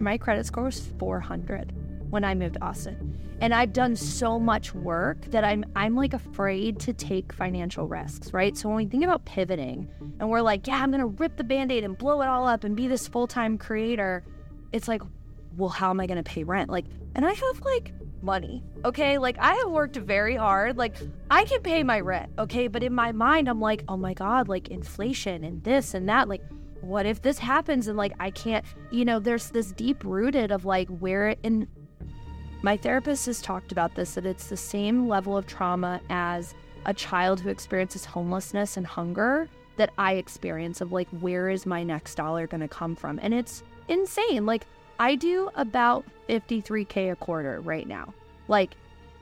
My credit score was 400 when I moved to Austin. And I've done so much work that I'm I'm like afraid to take financial risks, right? So when we think about pivoting and we're like, yeah, I'm going to rip the band-aid and blow it all up and be this full-time creator, it's like, well, how am I going to pay rent? Like, and I have like money. Okay. Like I have worked very hard. Like I can pay my rent. Okay. But in my mind, I'm like, oh my God, like inflation and this and that. Like, what if this happens and like I can't, you know, there's this deep rooted of like where it, and my therapist has talked about this that it's the same level of trauma as a child who experiences homelessness and hunger that I experience of like, where is my next dollar going to come from? And it's insane. Like, I do about 53K a quarter right now. Like,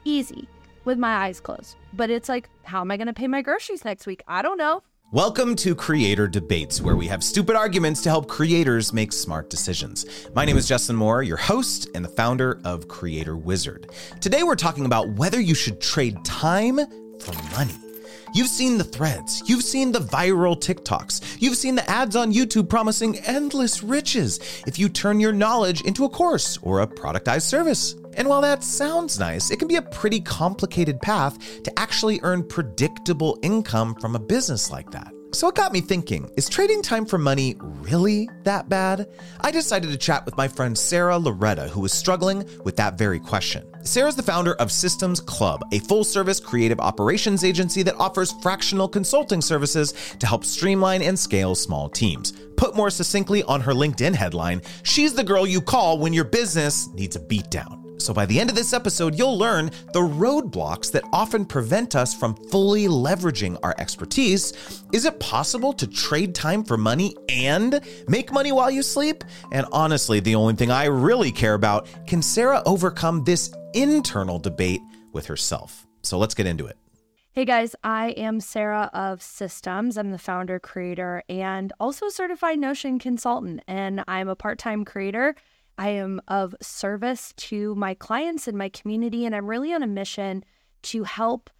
easy with my eyes closed. But it's like, how am I going to pay my groceries next week? I don't know. Welcome to Creator Debates, where we have stupid arguments to help creators make smart decisions. My name is Justin Moore, your host and the founder of Creator Wizard. Today we're talking about whether you should trade time for money. You've seen the threads, you've seen the viral TikToks, you've seen the ads on YouTube promising endless riches if you turn your knowledge into a course or a productized service. And while that sounds nice, it can be a pretty complicated path to actually earn predictable income from a business like that. So it got me thinking is trading time for money really that bad? I decided to chat with my friend Sara Loretta, who was struggling with that very question. Sara's the founder of Systems Club, a full service creative operations agency that offers fractional consulting services to help streamline and scale small teams. Put more succinctly on her LinkedIn headline, she's the girl you call when your business needs a beatdown. So, by the end of this episode, you'll learn the roadblocks that often prevent us from fully leveraging our expertise. Is it possible to trade time for money and make money while you sleep? And honestly, the only thing I really care about can Sara overcome this internal debate with herself? So, let's get into it. Hey guys, I am Sara of Systems. I'm the founder, creator, and also certified Notion consultant, and I'm a part time creator I am of service to my clients and my community, and I'm really on a mission to help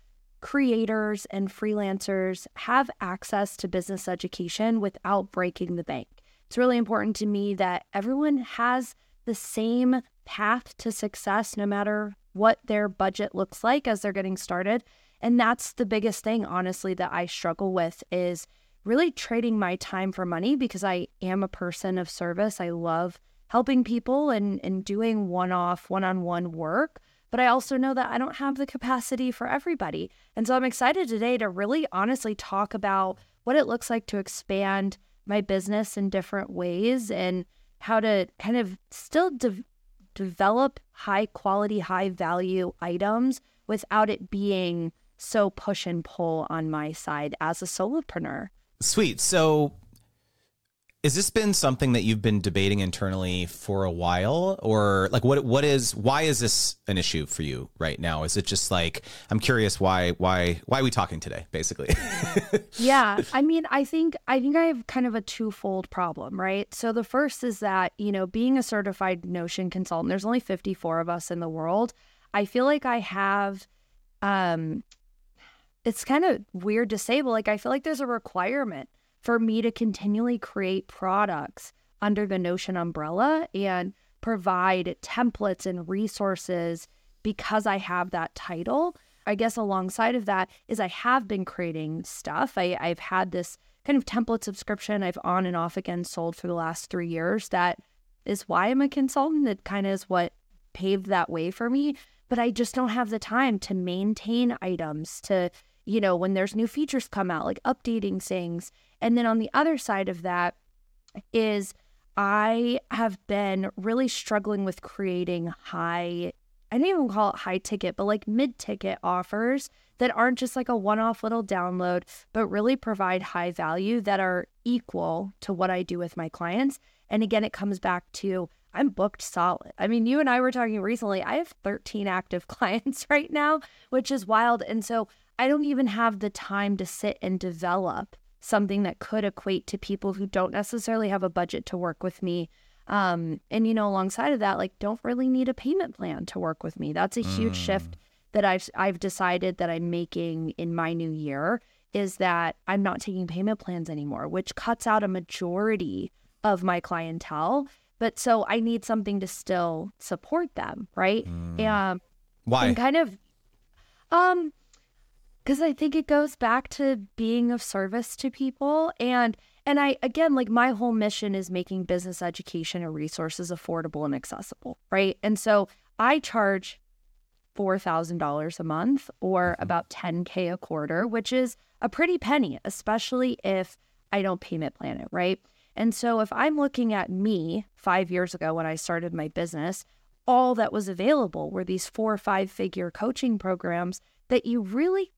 creators and freelancers have access to business education without breaking the bank. It's really important to me that everyone has the same path to success no matter what their budget looks like as they're getting started. And that's the biggest thing honestly that I struggle with is really trading my time for money because I am a person of service. I love helping people and, and doing one off, one on one work. But I also know that I don't have the capacity for everybody. And so I'm excited today to really honestly talk about what it looks like to expand my business in different ways and how to kind of still de- develop high quality, high value items without it being so push and pull on my side as a solopreneur. Sweet. So has this been something that you've been debating internally for a while, or like what? What is? Why is this an issue for you right now? Is it just like I'm curious why? Why? Why are we talking today? Basically. yeah, I mean, I think I think I have kind of a twofold problem, right? So the first is that you know, being a certified Notion consultant, there's only 54 of us in the world. I feel like I have, um, it's kind of weird to say, but like I feel like there's a requirement for me to continually create products under the Notion umbrella and provide templates and resources because I have that title. I guess alongside of that is I have been creating stuff. I, I've had this kind of template subscription I've on and off again sold for the last three years. That is why I'm a consultant. It kind of is what paved that way for me. But I just don't have the time to maintain items, to, you know, when there's new features come out, like updating things and then on the other side of that is I have been really struggling with creating high, I don't even call it high ticket, but like mid ticket offers that aren't just like a one off little download, but really provide high value that are equal to what I do with my clients. And again, it comes back to I'm booked solid. I mean, you and I were talking recently. I have 13 active clients right now, which is wild. And so I don't even have the time to sit and develop something that could equate to people who don't necessarily have a budget to work with me. Um, and you know, alongside of that, like don't really need a payment plan to work with me. That's a huge mm. shift that I've I've decided that I'm making in my new year is that I'm not taking payment plans anymore, which cuts out a majority of my clientele but so I need something to still support them, right? Mm. Um, Why? and kind of, um, because I think it goes back to being of service to people, and and I again like my whole mission is making business education and resources affordable and accessible, right? And so I charge four thousand dollars a month or Mm-hmm. about ten k a quarter, which is a pretty penny, especially if I don't payment plan it, right? And so if I'm looking at me five years ago when I started my business, all that was available were these four or five figure coaching programs that you really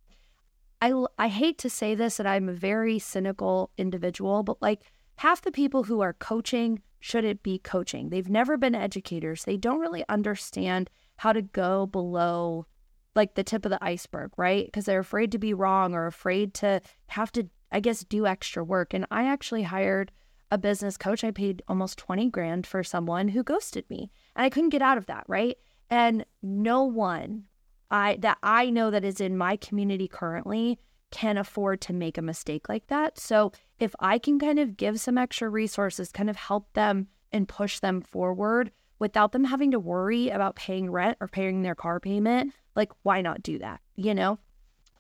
I I hate to say this and I'm a very cynical individual, but like half the people who are coaching shouldn't be coaching. They've never been educators. They don't really understand how to go below like the tip of the iceberg, right? Because they're afraid to be wrong or afraid to have to I guess do extra work. And I actually hired a business coach. I paid almost 20 grand for someone who ghosted me. And I couldn't get out of that, right? And no one I that I know that is in my community currently can afford to make a mistake like that. So if I can kind of give some extra resources, kind of help them and push them forward without them having to worry about paying rent or paying their car payment, like why not do that? You know?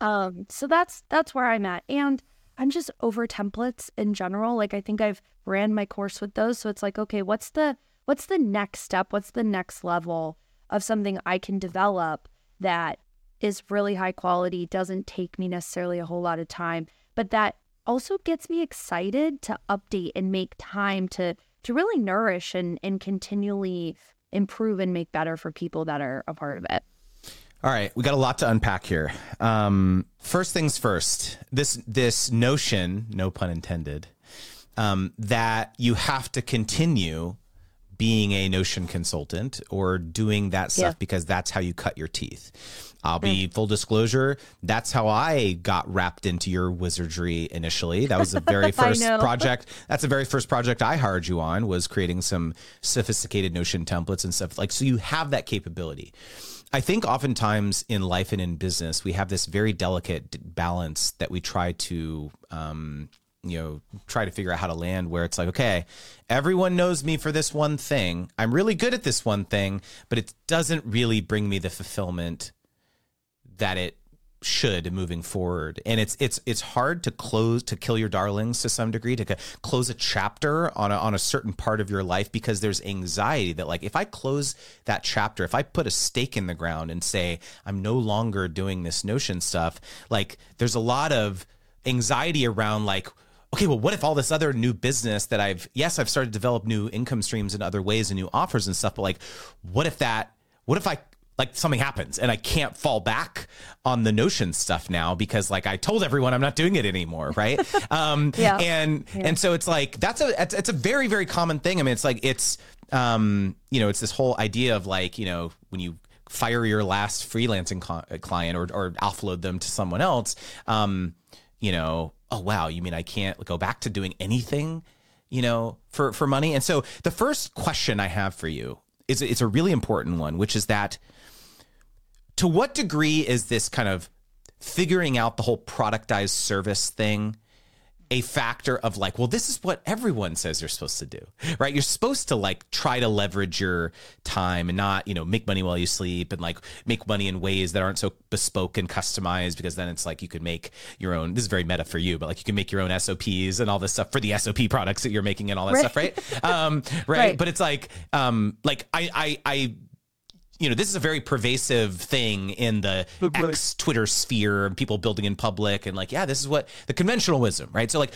Um, so that's that's where I'm at. And I'm just over templates in general. Like I think I've ran my course with those. So it's like, okay, what's the what's the next step? What's the next level of something I can develop that is really high quality, doesn't take me necessarily a whole lot of time, but that also gets me excited to update and make time to to really nourish and and continually improve and make better for people that are a part of it. All right, we got a lot to unpack here. Um, first things first. This this notion, no pun intended, um, that you have to continue being a Notion consultant or doing that stuff Yeah. because that's how you cut your teeth. I'll be full disclosure. That's how I got wrapped into your wizardry initially. That was the very first project. That's the very first project I hired you on was creating some sophisticated Notion templates and stuff like. So you have that capability. I think oftentimes in life and in business, we have this very delicate balance that we try to, um, you know, try to figure out how to land where it's like, okay, everyone knows me for this one thing. I'm really good at this one thing, but it doesn't really bring me the fulfillment that it should moving forward and it's it's it's hard to close to kill your darlings to some degree to close a chapter on a, on a certain part of your life because there's anxiety that like if i close that chapter if i put a stake in the ground and say i'm no longer doing this notion stuff like there's a lot of anxiety around like okay, well, what if all this other new business that I've, yes, I've started to develop new income streams in other ways and new offers and stuff, but like, what if that, what if I, like something happens and I can't fall back on the notion stuff now because like I told everyone I'm not doing it anymore, right? um, Yeah. And and so it's like that's a it's, it's a very very common thing. I mean, it's like it's um, you know it's this whole idea of like you know when you fire your last freelancing cli- client or or offload them to someone else, um, you know, oh wow, you mean I can't go back to doing anything, you know, for for money? And so the first question I have for you is it's a really important one, which is that to what degree is this kind of figuring out the whole productized service thing a factor of like, well, this is what everyone says you're supposed to do, right? You're supposed to like try to leverage your time and not, you know, make money while you sleep and like make money in ways that aren't so bespoke and customized because then it's like you could make your own. This is very meta for you, but like you can make your own SOPs and all this stuff for the SOP products that you're making and all that Right. stuff, right? Um, right? Right. But it's like, um, like I, I, I you know, this is a very pervasive thing in the X Twitter sphere and people building in public and like, yeah, this is what the conventional wisdom, right? So like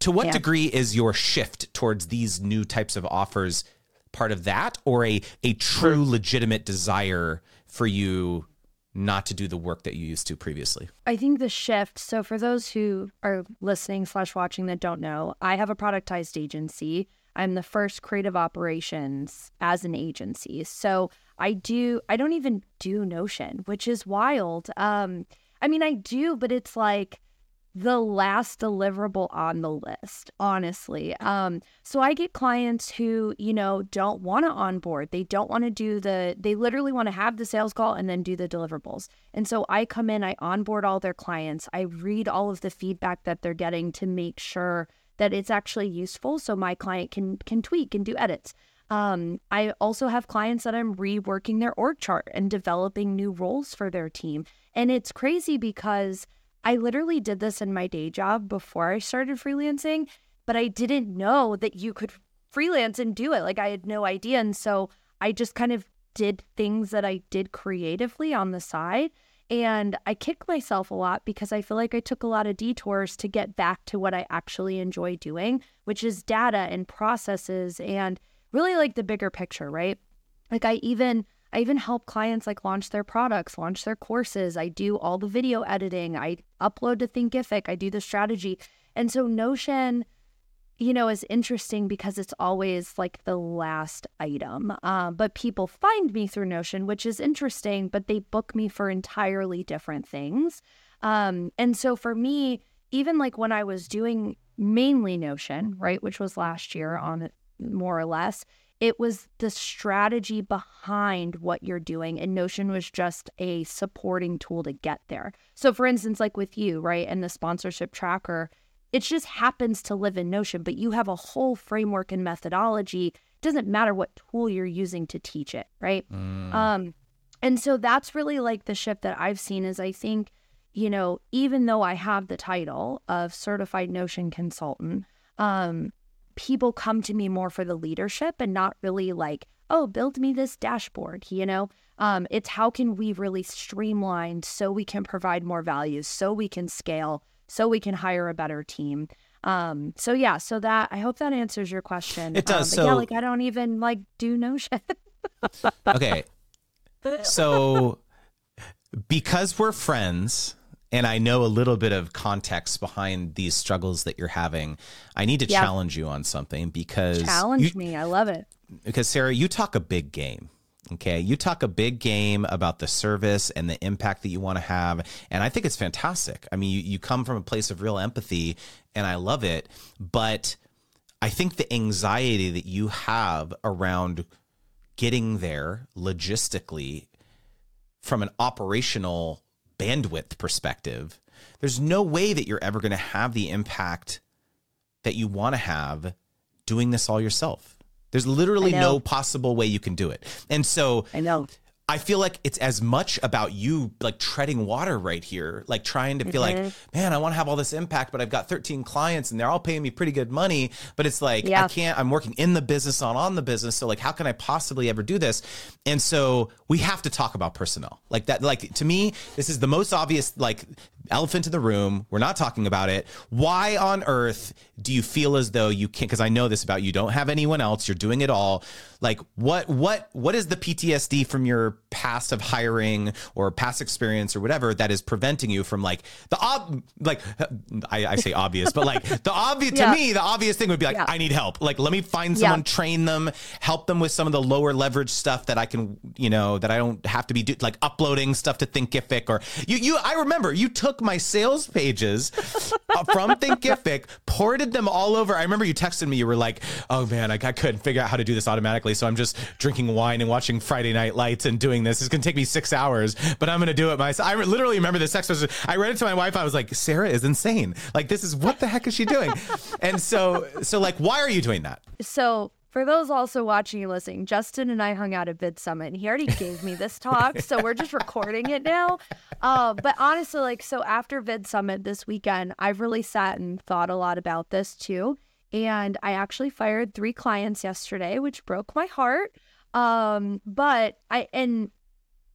to what Yeah. degree is your shift towards these new types of offers part of that or a a true legitimate desire for you not to do the work that you used to previously? I think the shift. So, for those who are listening slash watching that don't know, I have a productized agency. I'm the first creative operations as an agency. So I do. I don't even do Notion, which is wild. Um, I mean, I do, but it's like the last deliverable on the list, honestly. Um, so I get clients who, you know, don't want to onboard. They don't want to do the, they literally want to have the sales call and then do the deliverables. And so I come in, I onboard all their clients, I read all of the feedback that they're getting to make sure that it's actually useful so my client can can tweak and do edits. Um, I also have clients that I'm reworking their org chart and developing new roles for their team. And it's crazy because I literally did this in my day job before I started freelancing, but I didn't know that you could freelance and do it. Like I had no idea. And so I just kind of did things that I did creatively on the side. And I kick myself a lot because I feel like I took a lot of detours to get back to what I actually enjoy doing, which is data and processes and really like the bigger picture, right? Like I even I even help clients like launch their products, launch their courses. I do all the video editing. I upload to Thinkific. I do the strategy. And so Notion, you know, is interesting because it's always like the last item. Uh, but people find me through Notion, which is interesting, but they book me for entirely different things. Um, and so for me, even like when I was doing mainly Notion, right, which was last year on more or less. It was the strategy behind what you're doing, and Notion was just a supporting tool to get there. So, for instance, like with you, right, and the sponsorship tracker, it just happens to live in Notion, but you have a whole framework and methodology. It doesn't matter what tool you're using to teach it, right? Mm. Um, and so that's really like the shift that I've seen is I think, you know, even though I have the title of certified Notion consultant, um, people come to me more for the leadership and not really like, oh, build me this dashboard, you know? Um, it's how can we really streamline so we can provide more value, so we can scale, so we can hire a better team. Um, so yeah, so that I hope that answers your question. It does. Um, so yeah, like I don't even like do Notion. okay. So because we're friends, and I know a little bit of context behind these struggles that you're having. I need to yep. challenge you on something because challenge you, me. I love it. Because Sara, you talk a big game. Okay. You talk a big game about the service and the impact that you want to have. And I think it's fantastic. I mean, you, you come from a place of real empathy and I love it. But I think the anxiety that you have around getting there logistically from an operational bandwidth perspective, there's no way that you're ever going to have the impact that you want to have doing this all yourself. There's literally no possible way you can do it. And so I know I feel like it's as much about you like treading water right here, like trying to feel mm-hmm. like, man, I want to have all this impact, but I've got 13 clients and they're all paying me pretty good money. But it's like, yeah. I can't, I'm working in the business, not on the business. So, like, how can I possibly ever do this? And so we have to talk about personnel. Like, that, like, to me, this is the most obvious, like, elephant in the room. We're not talking about it. Why on earth do you feel as though you can't? Because I know this about you. Don't have anyone else. You're doing it all. Like what what what is the PTSD from your past of hiring or past experience or whatever that is preventing you from like the ob like I, I say obvious, but like the obvious yeah. to me, the obvious thing would be like yeah. I need help. Like let me find someone, yeah. train them, help them with some of the lower leverage stuff that I can you know that I don't have to be do, like uploading stuff to Thinkific or you you. I remember you took my sales pages uh, from Thinkific, ported them all over. I remember you texted me. You were like, "Oh man, I, I couldn't figure out how to do this automatically, so I'm just drinking wine and watching Friday Night Lights and doing this. It's gonna take me six hours, but I'm gonna do it myself." I literally remember this text. I read it to my wife. I was like, "Sara is insane. Like, this is what the heck is she doing?" and so, so like, why are you doing that? So for those also watching and listening, Justin and I hung out at Vid Summit, and he already gave me this talk, so we're just recording it now. Uh, but honestly, like, so after Vid Summit this weekend, I've really sat and thought a lot about this too. And I actually fired three clients yesterday, which broke my heart. Um, but I and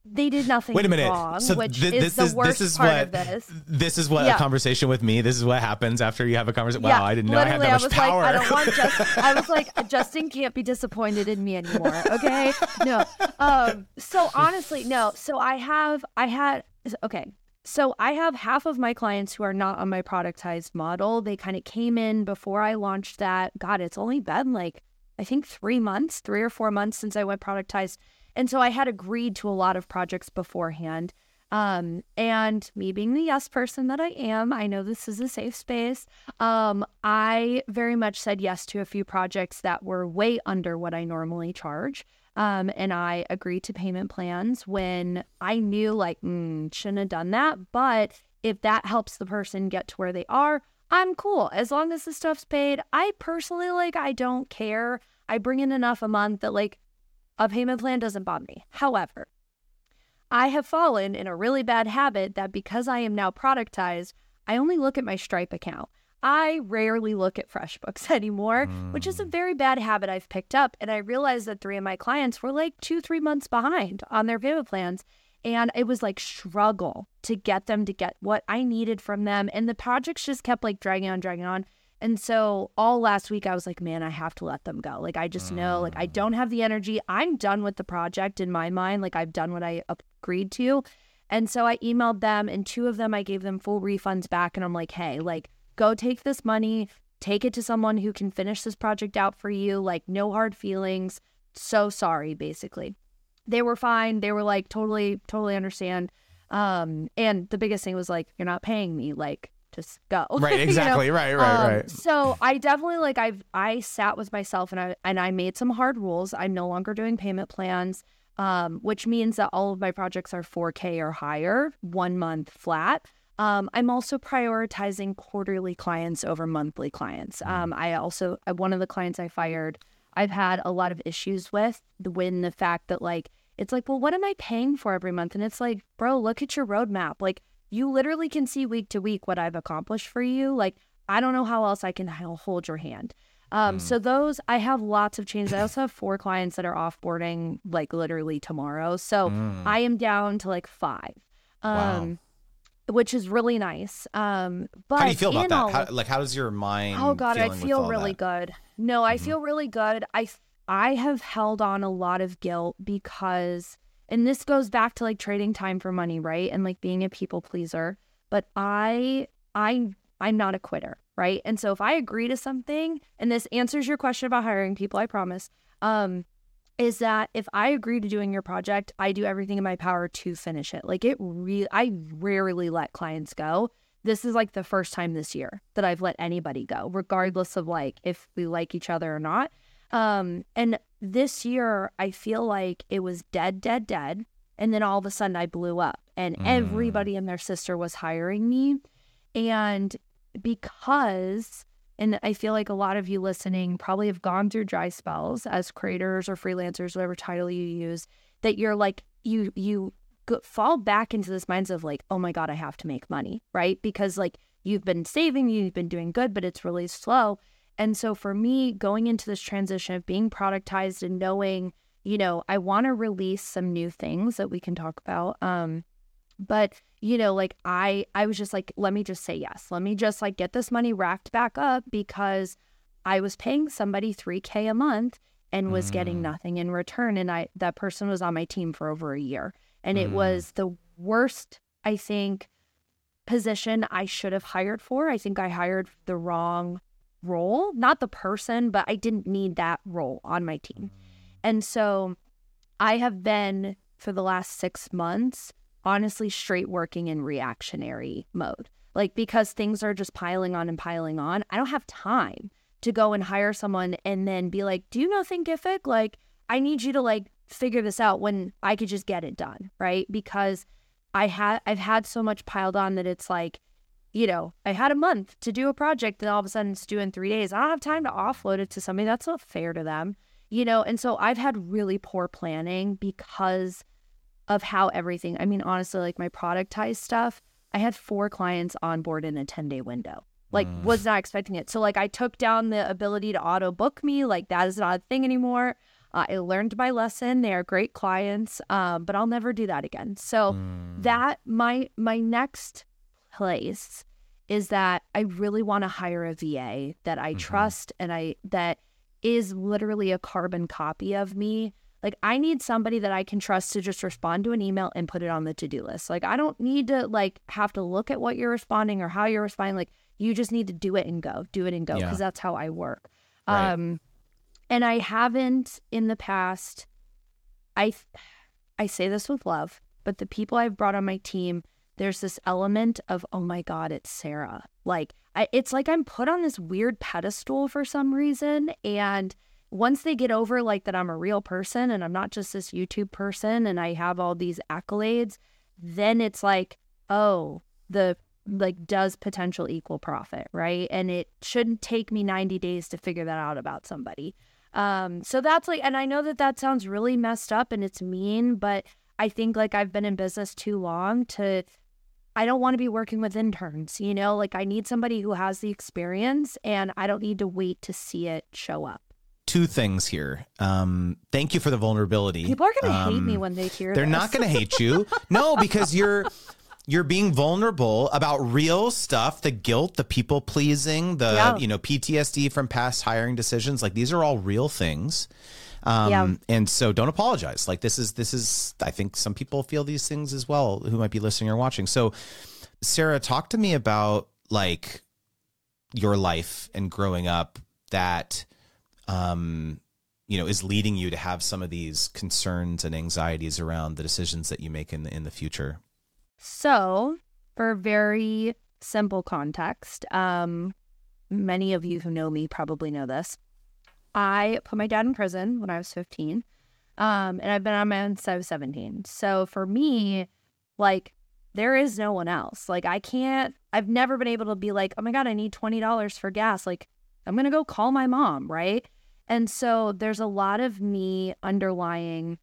they did nothing Wait a minute. wrong, so which th- is the is, worst this is part what, of this. This is what yeah. a conversation with me. This is what happens after you have a conversation. Wow, yeah. I didn't know Literally, I had that much power. Like, I don't want Justin. I was like, Justin can't be disappointed in me anymore. Okay, no. Um. So honestly, no. So I have, I had, okay. So I have half of my clients who are not on my productized model. They kind of came in before I launched that. God, it's only been like I think three months, three or four months since I went productized and so I had agreed to a lot of projects beforehand. Um, and me being the yes person that I am, I know this is a safe space. Um, I very much said yes to a few projects that were way under what I normally charge. Um, and I agreed to payment plans when I knew, like, mm, shouldn't have done that. But if that helps the person get to where they are, I'm cool. As long as the stuff's paid, I personally, like, I don't care. I bring in enough a month that like a payment plan doesn't bother me. However, I have fallen in a really bad habit that because I am now productized, I only look at my Stripe account. I rarely look at FreshBooks anymore, mm. which is a mm. very bad habit I've picked up. And I realized that three of my clients were like two, three months behind on their payment plans. And it was like struggle to get them to get what I needed from them. And the projects just kept like dragging on, dragging on. And so all last week I was like, man, I have to let them go. Like I just know like I mm. don't have the energy. I'm done with the project in my mind. Like I've done what I agreed to. And so I emailed them and two of them I gave them full refunds back and I'm like, "Hey, like go take this money, take it to someone who can finish this project out for you. Like no hard feelings. So sorry basically." They were fine. They were like totally totally understand. Um and the biggest thing was like you're not paying me like just go. Right, exactly. you know? Right, right, um, right. So I definitely like I've I sat with myself and I and I made some hard rules. I'm no longer doing payment plans, um, which means that all of my projects are 4K or higher, one month flat. Um, I'm also prioritizing quarterly clients over monthly clients. Mm. Um, I also uh, one of the clients I fired, I've had a lot of issues with the when the fact that like it's like, well, what am I paying for every month? And it's like, bro, look at your roadmap. Like you literally can see week to week what I've accomplished for you. Like, I don't know how else I can hold your hand. Um, mm. So those I have lots of changes. I also have four clients that are offboarding like literally tomorrow. So mm. I am down to like five. Um, wow. Which is really nice. Um, but how do you feel about that? How, like, how does your mind? Oh God, I feel really that? good. No, I mm-hmm. feel really good. I I have held on a lot of guilt because and this goes back to like trading time for money, right? And like being a people pleaser. But I I I'm not a quitter, right? And so if I agree to something, and this answers your question about hiring people, I promise. Um, is that if I agree to doing your project, I do everything in my power to finish it. Like it really I rarely let clients go. This is like the first time this year that I've let anybody go, regardless of like if we like each other or not. Um, and this year, I feel like it was dead, dead, dead. And then all of a sudden, I blew up, and mm. everybody and their sister was hiring me. And because, and I feel like a lot of you listening probably have gone through dry spells as creators or freelancers, whatever title you use, that you're like, you, you, fall back into this mindset of like, oh my God, I have to make money, right? Because like you've been saving, you've been doing good, but it's really slow. And so for me, going into this transition of being productized and knowing, you know, I want to release some new things that we can talk about. Um, but you know, like I, I was just like, let me just say yes. Let me just like get this money racked back up because I was paying somebody 3K a month and was mm. getting nothing in return. And I, that person was on my team for over a year. And mm. it was the worst, I think, position I should have hired for. I think I hired the wrong role, not the person, but I didn't need that role on my team. And so I have been for the last six months, honestly, straight working in reactionary mode. Like, because things are just piling on and piling on, I don't have time to go and hire someone and then be like, do you know Thinkific? Like, I need you to like figure this out when I could just get it done, right? Because I had I've had so much piled on that it's like you know, I had a month to do a project and all of a sudden it's due in three days. I don't have time to offload it to somebody. That's not fair to them, you know? And so I've had really poor planning because of how everything, I mean, honestly, like my productized stuff, I had four clients on board in a 10 day window. Like, mm. was not expecting it. So, like, I took down the ability to auto book me. Like, that is not a thing anymore. Uh, I learned my lesson. They are great clients, um, but I'll never do that again. So, mm. that my my next place is that I really want to hire a VA that I mm-hmm. trust and I that is literally a carbon copy of me. Like I need somebody that I can trust to just respond to an email and put it on the to-do list. Like I don't need to like have to look at what you're responding or how you're responding. Like you just need to do it and go. Do it and go because yeah. that's how I work. Right. Um and I haven't in the past I I say this with love, but the people I've brought on my team there's this element of, oh my God, it's Sara. Like, I, it's like I'm put on this weird pedestal for some reason. And once they get over, like, that I'm a real person and I'm not just this YouTube person and I have all these accolades, then it's like, oh, the like does potential equal profit, right? And it shouldn't take me 90 days to figure that out about somebody. Um, so that's like, and I know that that sounds really messed up and it's mean, but I think like I've been in business too long to, I don't want to be working with interns, you know, like I need somebody who has the experience and I don't need to wait to see it show up. Two things here. Um, thank you for the vulnerability. People are going to um, hate me when they hear They're this. not going to hate you. No, because you're you're being vulnerable about real stuff, the guilt, the people pleasing, the Yeah. you know PTSD from past hiring decisions. Like these are all real things. Um, Yeah. and so don't apologize. Like this is this is I think some people feel these things as well who might be listening or watching. So Sara, talk to me about like your life and growing up that um you know is leading you to have some of these concerns and anxieties around the decisions that you make in the in the future. So, for very simple context, um, many of you who know me probably know this. I put my dad in prison when I was 15, um, and I've been on my own since I was 17. So for me, like, there is no one else. Like, I can't, I've never been able to be like, oh my God, I need $20 for gas. Like, I'm going to go call my mom, right? And so there's a lot of me underlying,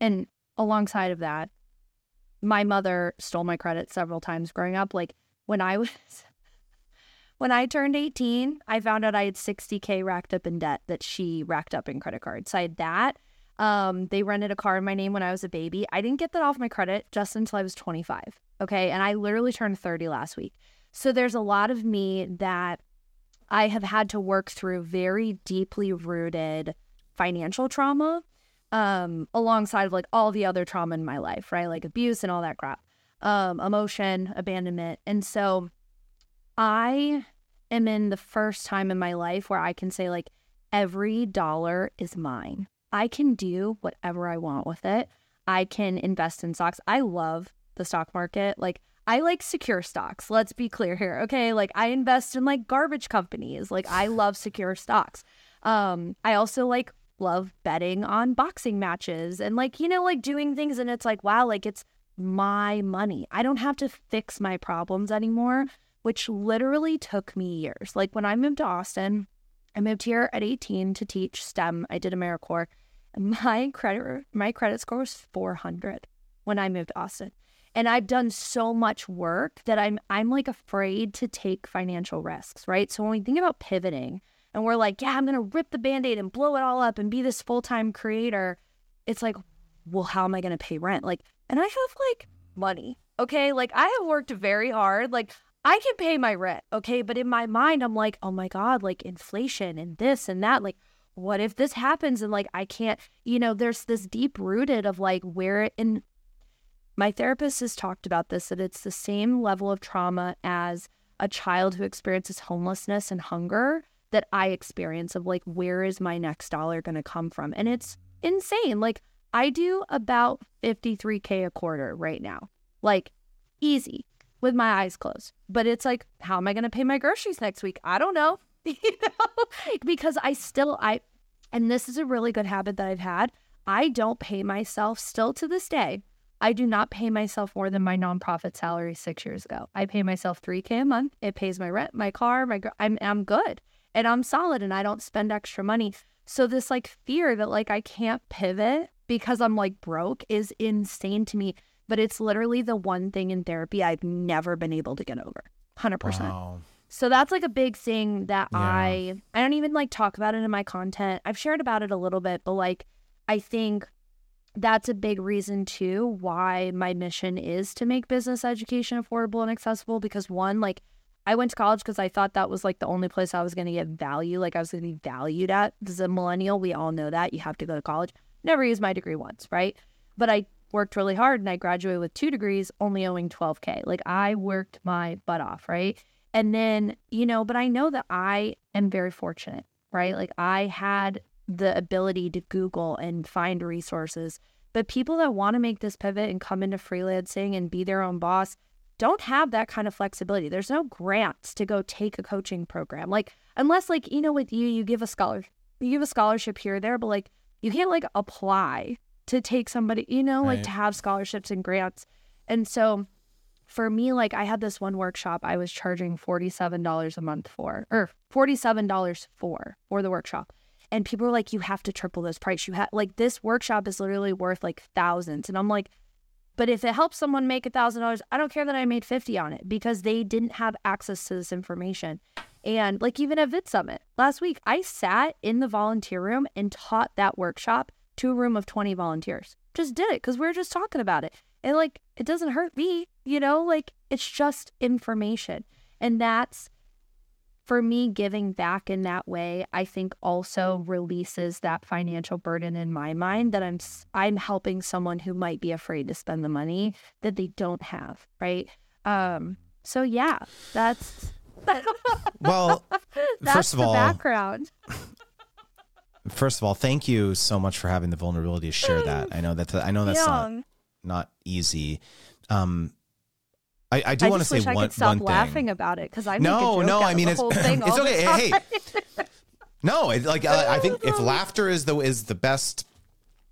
and alongside of that, my mother stole my credit several times growing up. Like when I was when I turned 18, I found out I had 60k racked up in debt that she racked up in credit cards. So I had that. Um, they rented a car in my name when I was a baby. I didn't get that off my credit just until I was 25. Okay. And I literally turned 30 last week. So there's a lot of me that I have had to work through very deeply rooted financial trauma um, alongside of like all the other trauma in my life, right? Like abuse and all that crap, um, emotion, abandonment. And so I am in the first time in my life where I can say, like, every dollar is mine. I can do whatever I want with it. I can invest in stocks. I love the stock market. Like, I like secure stocks. Let's be clear here. Okay. Like, I invest in like garbage companies. Like, I love secure stocks. Um, I also like love betting on boxing matches and like, you know, like doing things. And it's like, wow, like it's my money. I don't have to fix my problems anymore, which literally took me years. Like when I moved to Austin, I moved here at 18 to teach STEM. I did AmeriCorps. My credit my credit score was 400 when I moved to Austin. And I've done so much work that I'm I'm like afraid to take financial risks, right? So when we think about pivoting and we're like, yeah, I'm going to rip the band-aid and blow it all up and be this full-time creator, it's like, well, how am I going to pay rent? Like, and I have like money, okay? Like I have worked very hard. Like I can pay my rent, okay? But in my mind, I'm like, oh my God, like inflation and this and that. Like, what if this happens and like I can't, you know, there's this deep rooted of like where it, and my therapist has talked about this that it's the same level of trauma as a child who experiences homelessness and hunger that I experience of like, where is my next dollar going to come from? And it's insane. Like, I do about 53K a quarter right now, like easy with my eyes closed. But it's like, how am I going to pay my groceries next week? I don't know. you know, because I still, I, and this is a really good habit that I've had. I don't pay myself still to this day. I do not pay myself more than my nonprofit salary six years ago. I pay myself 3K a month. It pays my rent, my car, my, I'm, I'm good and I'm solid and I don't spend extra money. So this like fear that like I can't pivot because I'm like broke is insane to me. But it's literally the one thing in therapy I've never been able to get over. 100%. Wow. So that's like a big thing that Yeah. I I don't even like talk about it in my content. I've shared about it a little bit, but like I think that's a big reason too why my mission is to make business education affordable and accessible because one like I went to college because I thought that was like the only place I was going to get value like I was going to be valued at as a millennial we all know that you have to go to college never used my degree once right but I worked really hard and I graduated with two degrees only owing 12k like I worked my butt off right and then you know but I know that I am very fortunate right like I had the ability to Google and find resources. But people that want to make this pivot and come into freelancing and be their own boss don't have that kind of flexibility. There's no grants to go take a coaching program. Like unless like, you know, with you, you give a scholar you give a scholarship here or there, but like you can't like apply to take somebody, you know, like to have scholarships and grants. And so for me, like I had this one workshop I was charging $47 a month for, or $47 for, for the workshop. and people were like, you have to triple this price. You have like this workshop is literally worth like thousands. And I'm like, but if it helps someone make a thousand dollars, I don't care that I made 50 on it because they didn't have access to this information. And like even at Vid Summit last week, I sat in the volunteer room and taught that workshop to a room of 20 volunteers. Just did it because we were just talking about it. And like, it doesn't hurt me, you know, like it's just information. And that's for me, giving back in that way, I think also releases that financial burden in my mind that I'm I'm helping someone who might be afraid to spend the money that they don't have, right? Um, so yeah, that's well. that's first of the all, background. First of all, thank you so much for having the vulnerability to share that. I know that I know that's not Young. not easy. Um, I, I do want to say I one, could stop one thing. laughing about it because I No, no, I mean, it's- it's okay. time. Hey, No, it, like I, I think if laughter is the is the best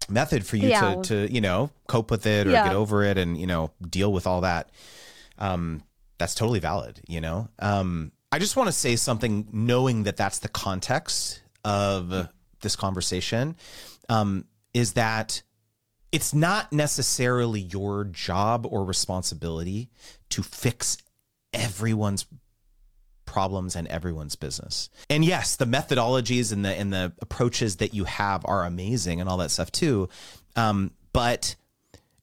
method for you Yeah. to to you know cope with it or Yeah. get over it and you know deal with all that, um, that's totally valid. You know, um, I just want to say something, knowing that that's the context of this conversation, um, is that it's not necessarily your job or responsibility to fix everyone's problems and everyone's business. And yes, the methodologies and the and the approaches that you have are amazing and all that stuff too. Um, but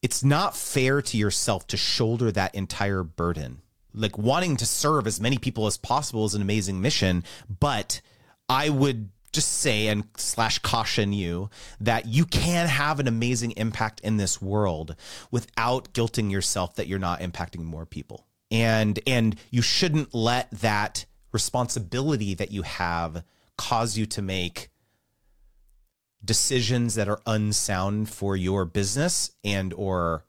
it's not fair to yourself to shoulder that entire burden. Like wanting to serve as many people as possible is an amazing mission, but I would just say and slash caution you that you can have an amazing impact in this world without guilting yourself that you're not impacting more people and and you shouldn't let that responsibility that you have cause you to make decisions that are unsound for your business and or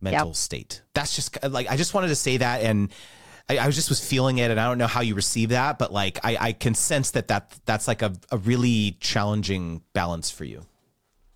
mental Yep. state that's just like i just wanted to say that and I, I just was feeling it and i don't know how you receive that but like i, I can sense that, that that's like a, a really challenging balance for you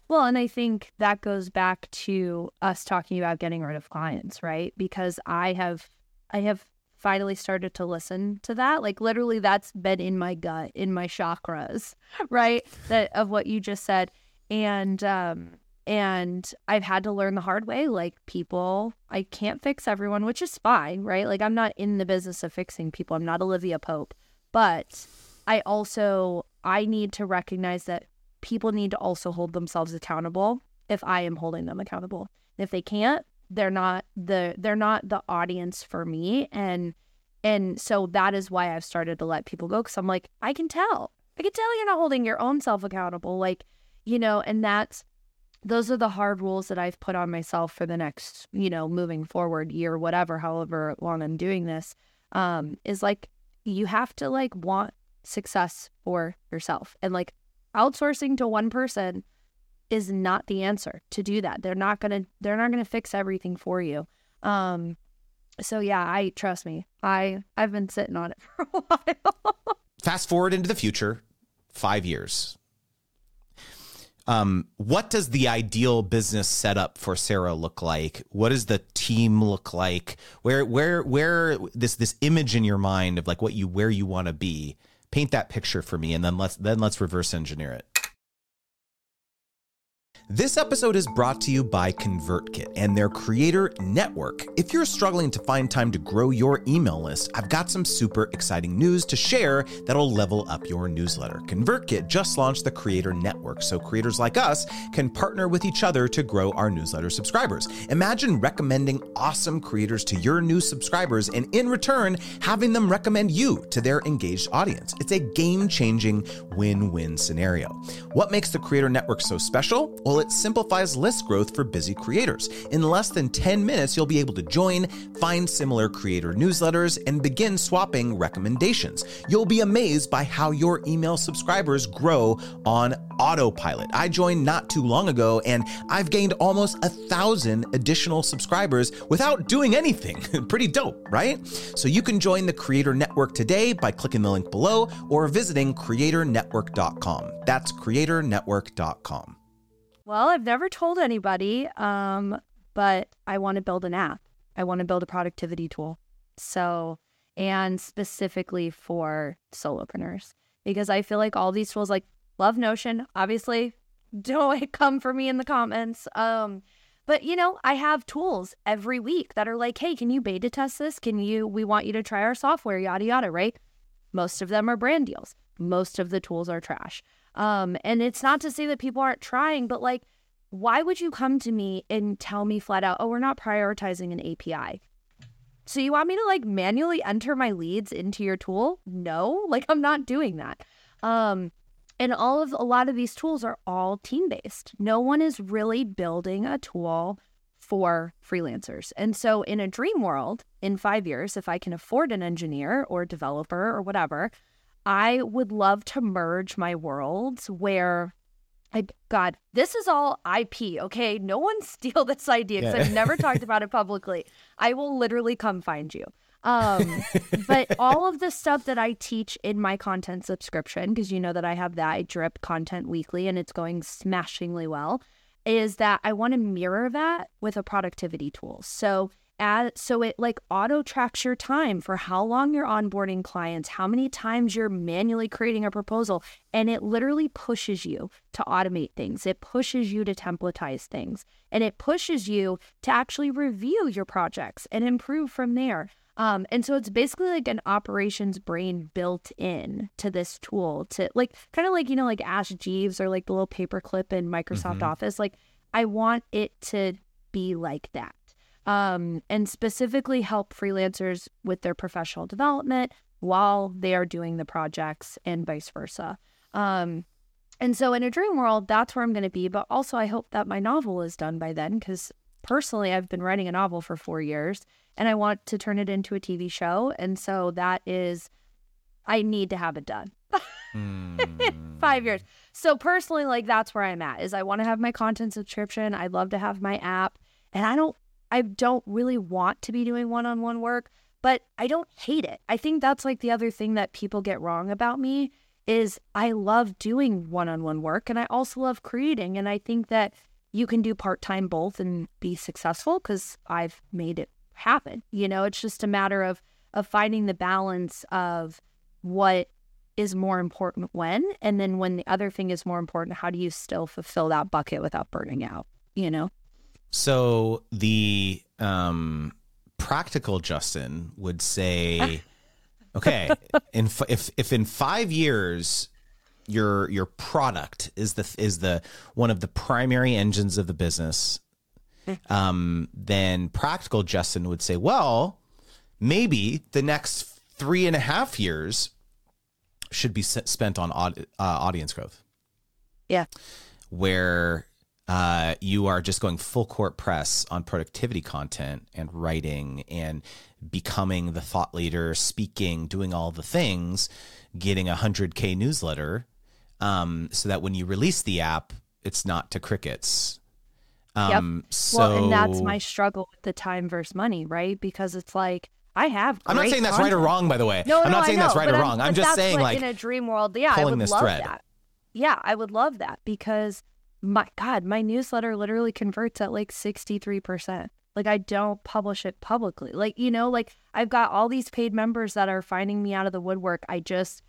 Well, and I think that goes back to us talking about getting rid of clients, right? Because I have I have finally started to listen to that. Like literally that's been in my gut, in my chakras, right? That of what you just said. And um and I've had to learn the hard way like people I can't fix everyone, which is fine, right? Like I'm not in the business of fixing people. I'm not Olivia Pope. But I also I need to recognize that people need to also hold themselves accountable if I am holding them accountable. If they can't, they're not the they're not the audience for me and and so that is why I've started to let people go cuz I'm like I can tell. I can tell you're not holding your own self accountable like you know and that's those are the hard rules that I've put on myself for the next, you know, moving forward year whatever however long I'm doing this um is like you have to like want success for yourself and like outsourcing to one person is not the answer to do that. They're not to they're not to fix everything for you. Um so yeah, I trust me. I I've been sitting on it for a while. fast forward into the future, five years. Um, what does the ideal business setup for Sara look like? What does the team look like? Where, where, where this this image in your mind of like what you where you want to be? Paint that picture for me, and then let's then let's reverse engineer it. This episode is brought to you by ConvertKit and their creator network. If you're struggling to find time to grow your email list, I've got some super exciting news to share that'll level up your newsletter. ConvertKit just launched the creator network, so creators like us can partner with each other to grow our newsletter subscribers. Imagine recommending awesome creators to your new subscribers and in return, having them recommend you to their engaged audience. It's a game changing win win scenario. What makes the creator network so special? Well, it simplifies list growth for busy creators. In less than 10 minutes, you'll be able to join, find similar creator newsletters, and begin swapping recommendations. You'll be amazed by how your email subscribers grow on autopilot. I joined not too long ago, and I've gained almost a thousand additional subscribers without doing anything. Pretty dope, right? So you can join the Creator Network today by clicking the link below or visiting creatornetwork.com. That's creatornetwork.com. well, I've never told anybody um but I want to build an app. I want to build a productivity tool. So, and specifically for solopreneurs because I feel like all these tools like love Notion. Obviously, don't come for me in the comments. Um, but you know, I have tools every week that are like, hey, can you beta test this? Can you, we want you to try our software, yada, yada, right? Most of them are brand deals. Most of the tools are trash. Um, and it's not to say that people aren't trying, but like, why would you come to me and tell me flat out, oh, we're not prioritizing an API? So you want me to like manually enter my leads into your tool? No, like I'm not doing that. Um, and all of a lot of these tools are all team based. No one is really building a tool for freelancers. And so in a dream world, in 5 years if I can afford an engineer or developer or whatever, I would love to merge my worlds where I God, this is all IP, okay? No one steal this idea because yeah. I've never talked about it publicly. I will literally come find you. Um, but all of the stuff that I teach in my content subscription, because you know that I have that, I drip content weekly and it's going smashingly well, is that I want to mirror that with a productivity tool. So as, so it like auto tracks your time for how long you're onboarding clients, how many times you're manually creating a proposal, and it literally pushes you to automate things. It pushes you to templatize things, and it pushes you to actually review your projects and improve from there. Um, and so it's basically like an operations brain built in to this tool to like kind of like, you know, like Ask Jeeves or like the little paperclip in Microsoft mm-hmm. Office. Like I want it to be like that. Um, and specifically help freelancers with their professional development while they are doing the projects and vice versa. Um, and so in a dream world, that's where I'm going to be. But also, I hope that my novel is done by then because personally, I've been writing a novel for four years and I want to turn it into a TV show. And so that is, I need to have it done. mm. Five years. So personally, like that's where I'm at. Is I want to have my content subscription. I'd love to have my app, and I don't, I don't really want to be doing one-on-one work, but I don't hate it. I think that's like the other thing that people get wrong about me is I love doing one-on-one work, and I also love creating, and I think that you can do part-time both and be successful because I've made it happen. You know, it's just a matter of of finding the balance of what is more important when and then when the other thing is more important how do you still fulfill that bucket without burning out you know so the um practical justin would say okay in if if in 5 years your your product is the is the one of the primary engines of the business um, then practical Justin would say, well, maybe the next three and a half years should be spent on uh, audience growth. Yeah. Where uh, you are just going full court press on productivity content and writing and becoming the thought leader, speaking, doing all the things, getting a 100K newsletter um, so that when you release the app, it's not to crickets um, yep. So, well, and that's my struggle with the time versus money, right? Because it's like I have. I'm not saying that's right or wrong, by the way. No, I'm no, not saying know, that's right or I'm, wrong. I'm just saying, like, in a dream world, yeah, I would love thread. that. Yeah, I would love that because my God, my newsletter literally converts at like 63%. Like, I don't publish it publicly. Like, you know, like I've got all these paid members that are finding me out of the woodwork. I just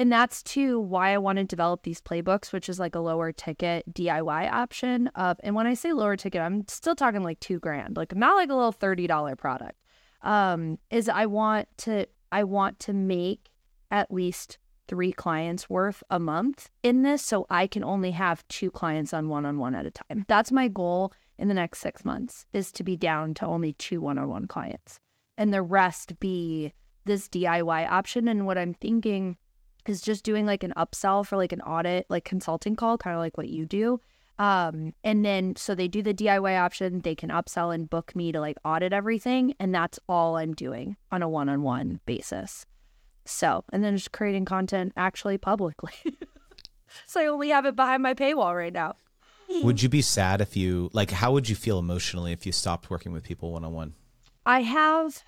and that's too why I want to develop these playbooks, which is like a lower ticket DIY option. Of and when I say lower ticket, I'm still talking like two grand, like not like a little thirty dollar product. Um, is I want to I want to make at least three clients worth a month in this, so I can only have two clients on one on one at a time. That's my goal in the next six months is to be down to only two one on one clients, and the rest be this DIY option. And what I'm thinking is just doing like an upsell for like an audit, like consulting call, kind of like what you do. Um, and then so they do the DIY option, they can upsell and book me to like audit everything. And that's all I'm doing on a one on one basis. So, and then just creating content actually publicly. so I only have it behind my paywall right now. Would you be sad if you, like, how would you feel emotionally if you stopped working with people one on one? I have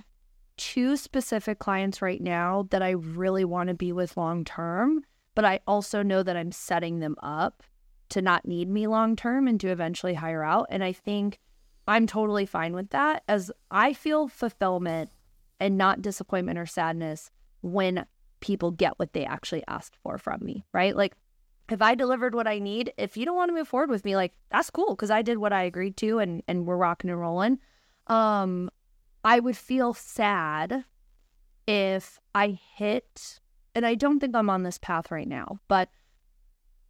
two specific clients right now that I really want to be with long term, but I also know that I'm setting them up to not need me long term and to eventually hire out. And I think I'm totally fine with that as I feel fulfillment and not disappointment or sadness when people get what they actually asked for from me, right? Like if I delivered what I need, if you don't want to move forward with me, like that's cool because I did what I agreed to and and we're rocking and rolling. Um, I would feel sad if I hit, and I don't think I'm on this path right now, but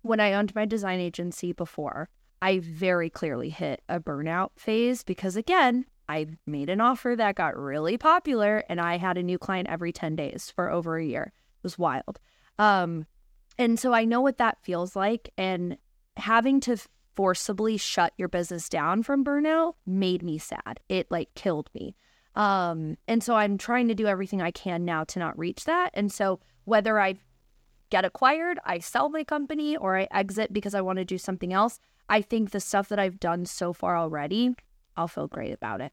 when I owned my design agency before, I very clearly hit a burnout phase because again, I made an offer that got really popular and I had a new client every 10 days for over a year. It was wild. Um, and so I know what that feels like. And having to forcibly shut your business down from burnout made me sad. It like killed me. Um, and so I'm trying to do everything I can now to not reach that. And so whether I get acquired, I sell my company, or I exit because I want to do something else, I think the stuff that I've done so far already, I'll feel great about it.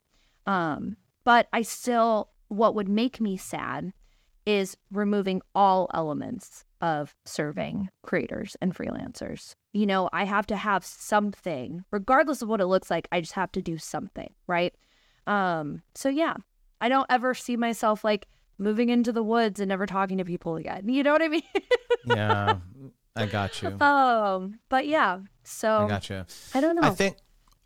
Um, but I still, what would make me sad is removing all elements of serving creators and freelancers. You know, I have to have something, regardless of what it looks like, I just have to do something, right? Um, so yeah, I don't ever see myself like moving into the woods and never talking to people again. You know what I mean? yeah, I got you. Um, but yeah, so I got you. I don't know. I think,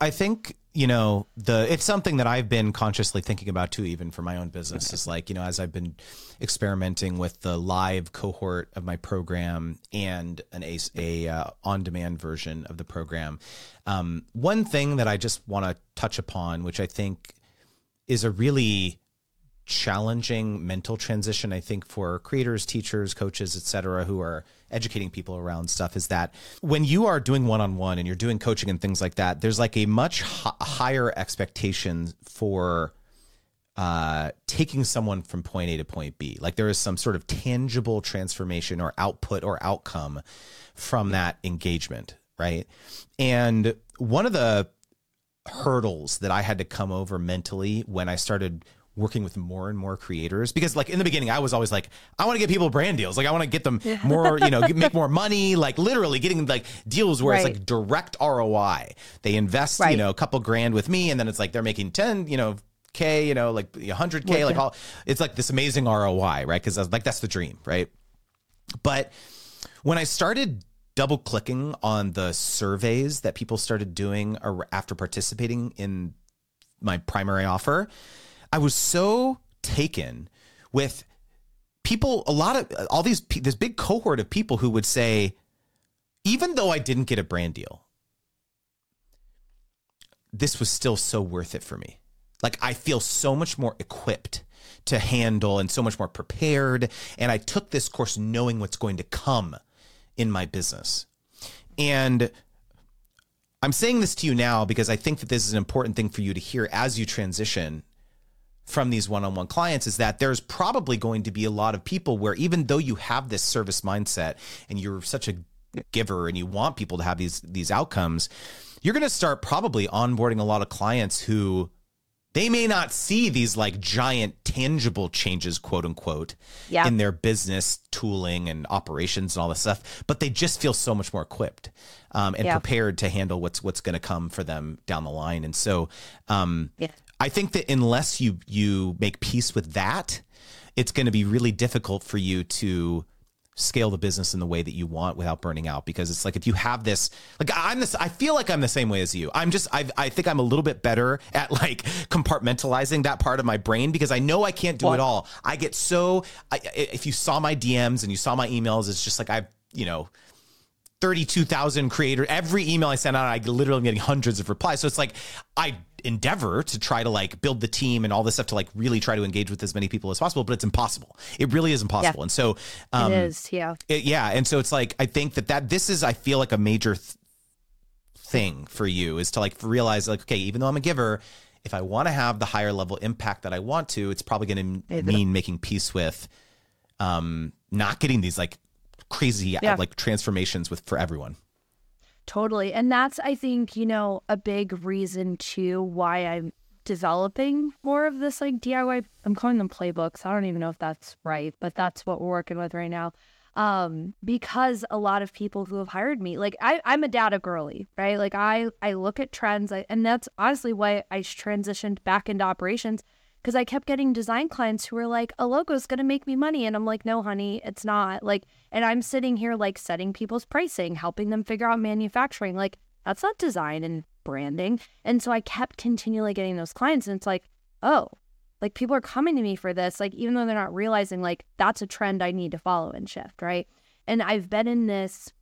I think you know the it's something that I've been consciously thinking about too, even for my own business. Is like you know as I've been experimenting with the live cohort of my program and an a, a uh, on demand version of the program. Um, one thing that I just want to touch upon, which I think is a really challenging mental transition i think for creators teachers coaches etc who are educating people around stuff is that when you are doing one-on-one and you're doing coaching and things like that there's like a much h- higher expectation for uh, taking someone from point a to point b. Like there is some sort of tangible transformation or output or outcome from that engagement right? And one of the hurdles that i had to come over mentally when i started working with more and more creators because like in the beginning I was always like I want to get people brand deals like I want to get them yeah. more you know make more money like literally getting like deals where right. it's like direct ROI they invest right. you know a couple grand with me and then it's like they're making 10 you know k you know like 100k yeah. like all it's like this amazing ROI right cuz like that's the dream right but when I started double clicking on the surveys that people started doing after participating in my primary offer I was so taken with people, a lot of all these, this big cohort of people who would say, even though I didn't get a brand deal, this was still so worth it for me. Like I feel so much more equipped to handle and so much more prepared. And I took this course knowing what's going to come in my business. And I'm saying this to you now because I think that this is an important thing for you to hear as you transition from these one-on-one clients is that there's probably going to be a lot of people where even though you have this service mindset and you're such a giver and you want people to have these these outcomes you're going to start probably onboarding a lot of clients who they may not see these like giant tangible changes quote unquote yeah. in their business tooling and operations and all this stuff but they just feel so much more equipped um, and yeah. prepared to handle what's what's going to come for them down the line and so um, yeah. I think that unless you you make peace with that, it's going to be really difficult for you to scale the business in the way that you want without burning out because it's like if you have this like I'm this I feel like I'm the same way as you. I'm just I I think I'm a little bit better at like compartmentalizing that part of my brain because I know I can't do it all. I get so I, if you saw my DMs and you saw my emails it's just like I've, you know, 32,000 creator every email I send out I literally am getting hundreds of replies. So it's like I endeavor to try to like build the team and all this stuff to like really try to engage with as many people as possible, but it's impossible. It really is impossible. Yeah. And so, um, it is, yeah, it, yeah. And so it's like I think that that this is I feel like a major th- thing for you is to like realize like okay, even though I'm a giver, if I want to have the higher level impact that I want to, it's probably going to mean making peace with um not getting these like crazy yeah. like transformations with for everyone. Totally. And that's, I think, you know, a big reason too why I'm developing more of this like DIY. I'm calling them playbooks. I don't even know if that's right, but that's what we're working with right now. Um, because a lot of people who have hired me, like I, I'm a data girly, right? Like I, I look at trends, I, and that's honestly why I transitioned back into operations because I kept getting design clients who were like, a logo is going to make me money. And I'm like, no, honey, it's not. Like, and I'm sitting here like setting people's pricing, helping them figure out manufacturing. Like, that's not design and branding. And so I kept continually getting those clients. And it's like, oh, like people are coming to me for this, like, even though they're not realizing like that's a trend I need to follow and shift. Right. And I've been in this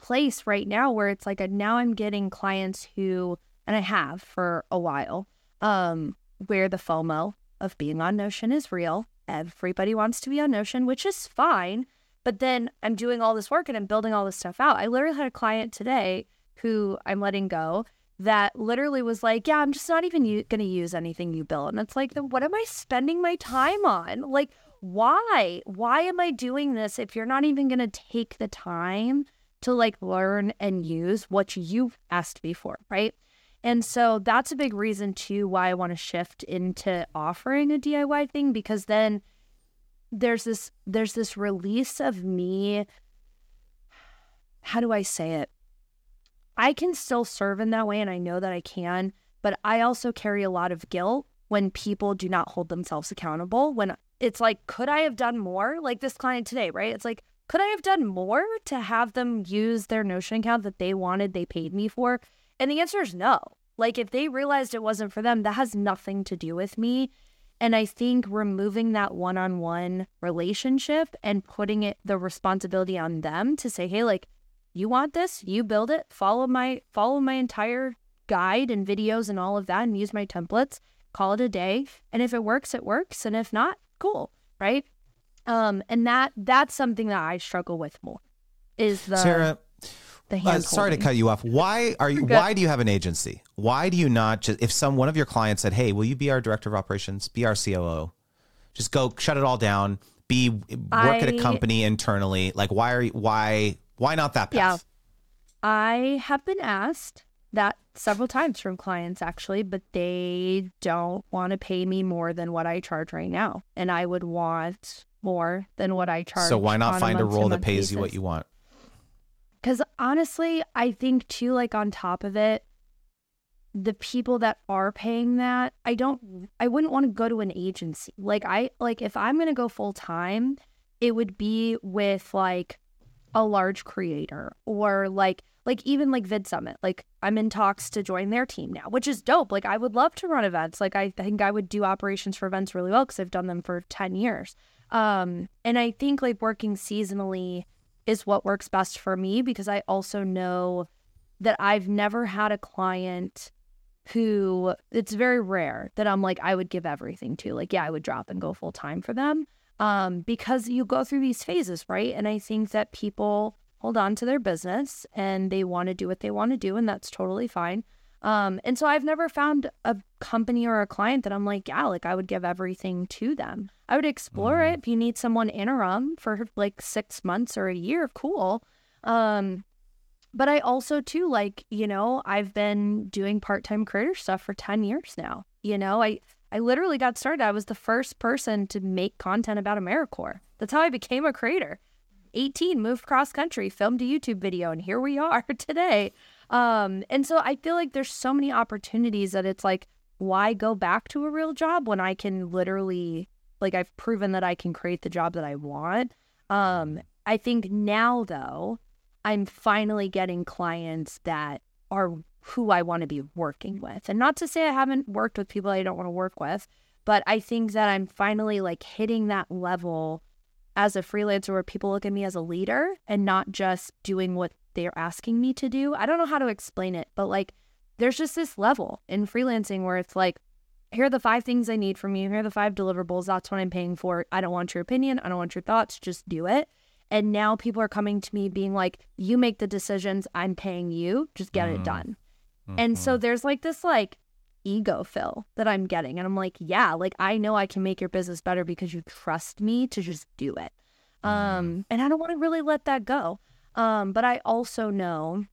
place right now where it's like now I'm getting clients who, and I have for a while, um, where the FOMO of being on Notion is real. Everybody wants to be on Notion, which is fine. But then I'm doing all this work and I'm building all this stuff out. I literally had a client today who I'm letting go that literally was like, Yeah, I'm just not even u- going to use anything you built. And it's like, then what am I spending my time on? Like, why? Why am I doing this if you're not even going to take the time to like learn and use what you've asked me for? Right. And so that's a big reason too why I want to shift into offering a DIY thing because then there's this there's this release of me how do I say it? I can still serve in that way and I know that I can, but I also carry a lot of guilt when people do not hold themselves accountable when it's like could I have done more? Like this client today, right? It's like could I have done more to have them use their Notion account that they wanted, they paid me for? And the answer is no. Like, if they realized it wasn't for them, that has nothing to do with me. And I think removing that one on one relationship and putting it the responsibility on them to say, hey, like, you want this, you build it, follow my follow my entire guide and videos and all of that and use my templates, call it a day. And if it works, it works. And if not, cool. Right. Um, and that that's something that I struggle with more is the Sara, the hand. Uh, sorry to cut you off. Why are you? Why do you have an agency? Why do you not just? If some one of your clients said, "Hey, will you be our director of operations? Be our COO? Just go shut it all down. Be work I, at a company internally. Like, why are you? Why? Why not that path? Yeah, I have been asked that several times from clients actually, but they don't want to pay me more than what I charge right now, and I would want more than what I charge. So why not find a, a role that pays basis. you what you want? Because honestly, I think too, like on top of it, the people that are paying that, I don't, I wouldn't want to go to an agency. Like, I, like, if I'm going to go full time, it would be with like a large creator or like, like even like VidSummit. Like, I'm in talks to join their team now, which is dope. Like, I would love to run events. Like, I think I would do operations for events really well because I've done them for 10 years. Um, and I think like working seasonally, is what works best for me because I also know that I've never had a client who it's very rare that I'm like I would give everything to. Like yeah, I would drop and go full time for them. Um because you go through these phases, right? And I think that people hold on to their business and they want to do what they want to do and that's totally fine. Um, and so I've never found a company or a client that I'm like, yeah, like I would give everything to them. I would explore mm. it. If you need someone interim for like six months or a year, cool. Um, but I also too like, you know, I've been doing part-time creator stuff for 10 years now. You know, I I literally got started. I was the first person to make content about AmeriCorps. That's how I became a creator. 18, moved cross country, filmed a YouTube video, and here we are today. Um, and so I feel like there's so many opportunities that it's like, why go back to a real job when I can literally, like, I've proven that I can create the job that I want. Um, I think now, though, I'm finally getting clients that are who I want to be working with. And not to say I haven't worked with people I don't want to work with, but I think that I'm finally like hitting that level as a freelancer where people look at me as a leader and not just doing what they're asking me to do. I don't know how to explain it, but like there's just this level in freelancing where it's like, here are the five things I need from you. Here are the five deliverables. That's what I'm paying for. I don't want your opinion. I don't want your thoughts. Just do it. And now people are coming to me being like, you make the decisions. I'm paying you. Just get mm-hmm. it done. Mm-hmm. And so mm-hmm. there's like this like ego fill that I'm getting. And I'm like, yeah, like I know I can make your business better because you trust me to just do it. Mm-hmm. Um, and I don't want to really let that go. Um, but I also know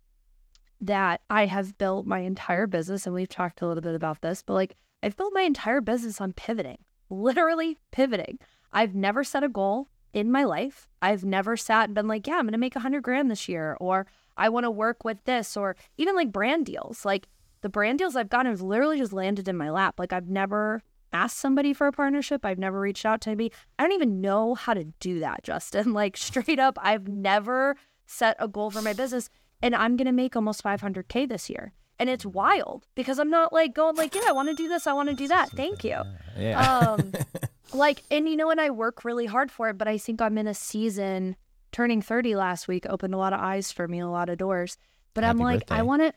that I have built my entire business, and we've talked a little bit about this, but like I've built my entire business on pivoting, literally pivoting. I've never set a goal in my life. I've never sat and been like, yeah, I'm going to make a hundred grand this year, or I want to work with this, or even like brand deals. Like the brand deals I've gotten have literally just landed in my lap. Like I've never asked somebody for a partnership. I've never reached out to anybody. I don't even know how to do that, Justin. Like straight up, I've never set a goal for my business and I'm going to make almost 500k this year. And it's wild because I'm not like going like, yeah, I want to do this, I want to do that. Thank you. Yeah. Um like and you know and I work really hard for it, but I think I'm in a season turning 30 last week opened a lot of eyes for me, a lot of doors. But I'm like, birthday. I want to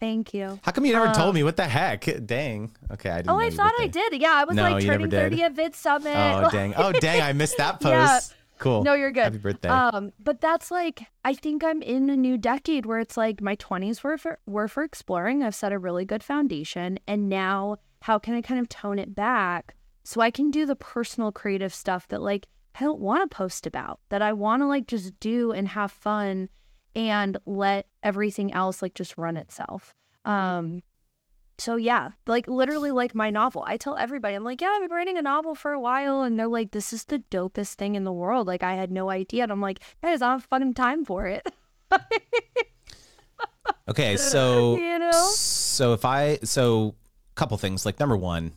Thank you. How come you never told Um, me? What the heck? Dang. Okay, I didn't. Oh, I thought I did. Yeah, I was No, like turning 30 at VidSummit. Oh dang! Oh dang! I missed that post. Yeah. Cool. No, you're good. Happy birthday. Um, but that's like I think I'm in a new decade where it's like my 20s were for were for exploring. I've set a really good foundation, and now how can I kind of tone it back so I can do the personal creative stuff that like I don't want to post about, that I want to like just do and have fun and let everything else like just run itself. Um so yeah, like literally like my novel. I tell everybody, I'm like, yeah, I've been writing a novel for a while, and they're like, this is the dopest thing in the world. Like I had no idea, and I'm like, guys, I have fucking time for it. Okay, so You know? so if I so couple things like number one,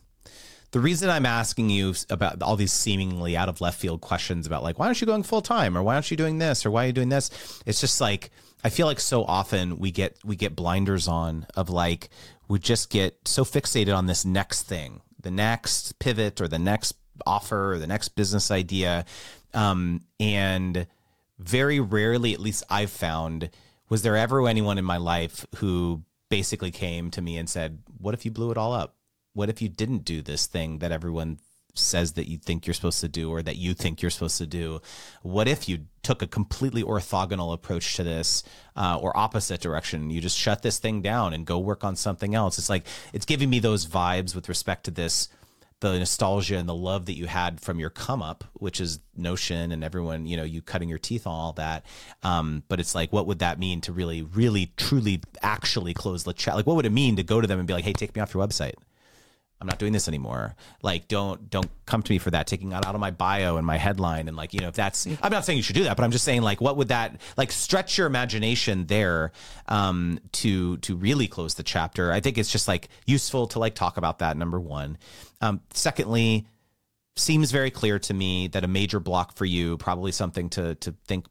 the reason I'm asking you about all these seemingly out of left field questions about like why aren't you going full time or why aren't you doing this or why are you doing this? It's just like I feel like so often we get we get blinders on of like we just get so fixated on this next thing, the next pivot or the next offer or the next business idea, um, and very rarely, at least I've found, was there ever anyone in my life who basically came to me and said, What if you blew it all up? What if you didn't do this thing that everyone says that you think you're supposed to do or that you think you're supposed to do? What if you took a completely orthogonal approach to this uh, or opposite direction? You just shut this thing down and go work on something else. It's like, it's giving me those vibes with respect to this the nostalgia and the love that you had from your come up, which is Notion and everyone, you know, you cutting your teeth on all that. Um, but it's like, what would that mean to really, really, truly, actually close the chat? Like, what would it mean to go to them and be like, hey, take me off your website? I'm not doing this anymore. Like, don't don't come to me for that. Taking that out of my bio and my headline and like, you know, if that's I'm not saying you should do that, but I'm just saying like, what would that like stretch your imagination there um, to to really close the chapter? I think it's just like useful to like talk about that. Number one. Um, secondly, seems very clear to me that a major block for you, probably something to to think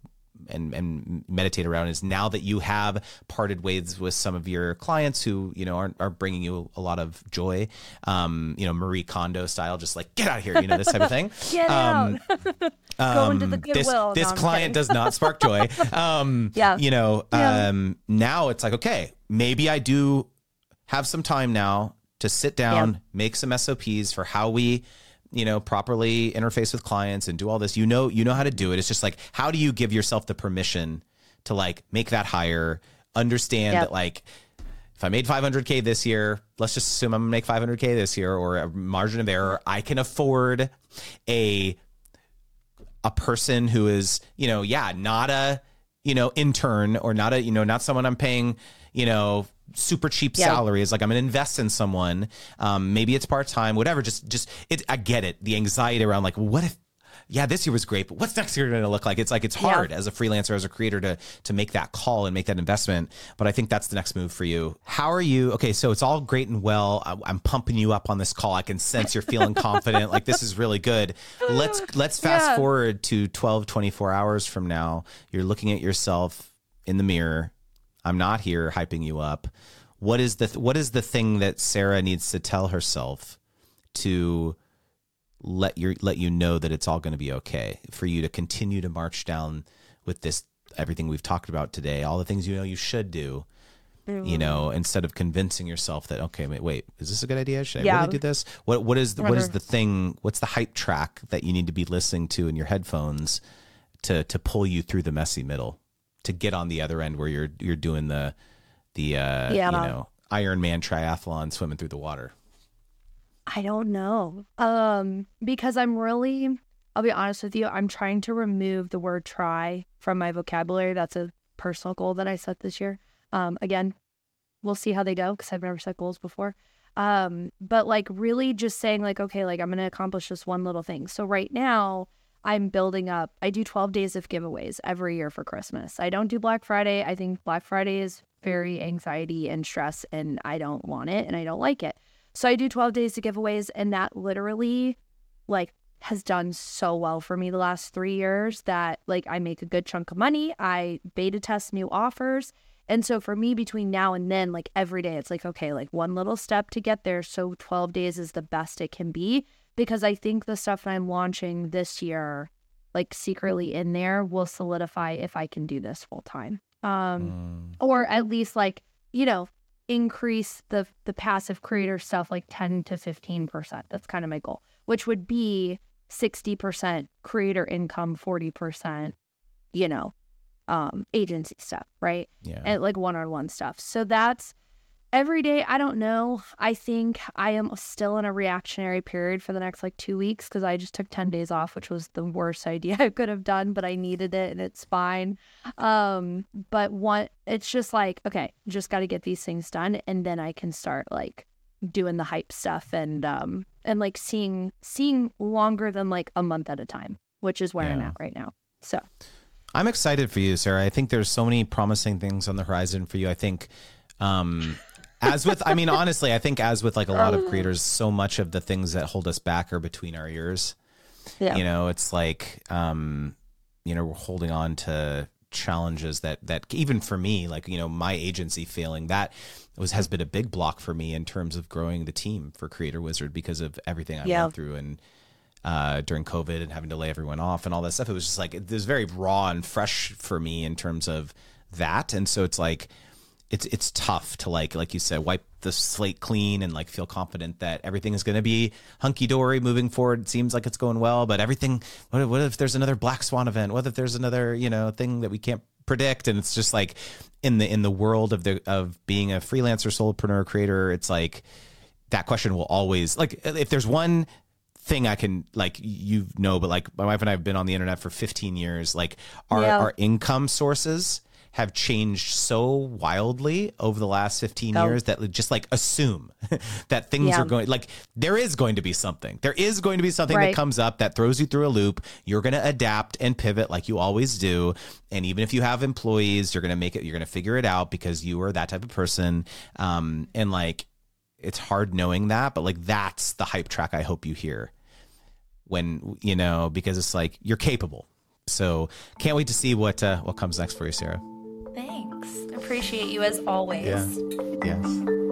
and and meditate around is now that you have parted ways with some of your clients who you know are, are bringing you a lot of joy um you know marie kondo style just like get out of here you know this type of thing Get um, out. Go into the um, this, Goodwill. this No, client does not spark joy. Um, Yeah. You know, Yeah. um, now it's like, okay, maybe I do have some time now to sit down, Yeah. make some SOPs for how we, you know, properly interface with clients and do all this. You know, you know how to do it. It's just like, how do you give yourself the permission to like make that higher, understand Yep. that like, if I made 500k this year, let's just assume I'm gonna make 500k this year or a margin of error, I can afford a a person who is, you know, yeah, not a, you know, intern or not a, you know, not someone I'm paying, you know, super cheap Yeah. salary is like I'm gonna invest in someone. Um, maybe it's part time, whatever. Just, just it. I get it. The anxiety around like, what if? Yeah, this year was great, but what's next year going to look like? It's like it's Yeah. hard as a freelancer, as a creator, to to make that call and make that investment. But I think that's the next move for you. How are you? Okay, so it's all great and well. I, I'm pumping you up on this call. I can sense you're feeling confident. Like this is really good. Let's let's fast Yeah. forward to 12, 24 hours from now. You're looking at yourself in the mirror. I'm not here hyping you up. What is the what is the thing that Sara needs to tell herself to let your let you know that it's all going to be okay for you to continue to march down with this everything we've talked about today, all the things you know you should do. You mm-hmm. know, instead of convincing yourself that okay, wait, wait, is this a good idea? Should I Yeah. really do this? What what is the, what is the thing? What's the hype track that you need to be listening to in your headphones to to pull you through the messy middle to get on the other end where you're you're doing the the uh, Yeah. you know Iron Man triathlon swimming through the water. I don't know. Um, because I'm really, I'll be honest with you, I'm trying to remove the word try from my vocabulary. That's a personal goal that I set this year. Um, again, we'll see how they go because I've never set goals before. Um, but like really just saying like, okay, like I'm gonna accomplish this one little thing. So right now I'm building up. I do 12 days of giveaways every year for Christmas. I don't do Black Friday. I think Black Friday is very mm. anxiety and stress, and I don't want it and I don't like it. So I do 12 days of giveaways, and that literally, like, has done so well for me the last three years that, like, I make a good chunk of money. I beta test new offers. And so for me, between now and then, like, every day, it's like, okay, like one little step to get there. So 12 days is the best it can be because I think the stuff that I'm launching this year, like, secretly in there, will solidify if I can do this full time. Um, mm. or at least like, you know, increase the the passive creator stuff like 10 to 15%. That's kind of my goal, which would be 60% creator income, 40%, you know, um agency stuff, right? Yeah. And like one-on-one stuff. So that's every day i don't know. I think i am still in a reactionary period for the next like two weeks because i just took 10 days off which was the worst idea i could have done but i needed it and it's fine. Um but one it's just like okay just got to get these things done and then i can start like doing the hype stuff and um and like seeing seeing longer than like a month at a time which is where yeah. i'm at right now. So. I'm excited for you sara. I think there's so many promising things on the horizon for you. I think um as with i mean honestly i think as with like a lot of creators so much of the things that hold us back are between our ears yeah. you know it's like um you know we're holding on to challenges that that even for me like you know my agency failing that was has been a big block for me in terms of growing the team for creator wizard because of everything i yeah. went through and uh, during COVID and having to lay everyone off and all that stuff. It was just like it was very raw and fresh for me in terms of that. And so it's like it's it's tough to like like you said wipe the slate clean and like feel confident that everything is going to be hunky dory moving forward. It seems like it's going well, but everything. What if, what if there's another black swan event? What if there's another you know thing that we can't predict? And it's just like in the in the world of the of being a freelancer, solopreneur, creator, it's like that question will always like if there's one thing I can like you know, but like my wife and I have been on the internet for 15 years. Like our yeah. our income sources have changed so wildly over the last 15 oh. years that just like assume that things yeah. are going like there is going to be something there is going to be something right. that comes up that throws you through a loop you're going to adapt and pivot like you always do and even if you have employees you're going to make it you're going to figure it out because you are that type of person um and like it's hard knowing that but like that's the hype track i hope you hear when you know because it's like you're capable so can't wait to see what uh, what comes next for you sara appreciate you as always. Yeah. Yes.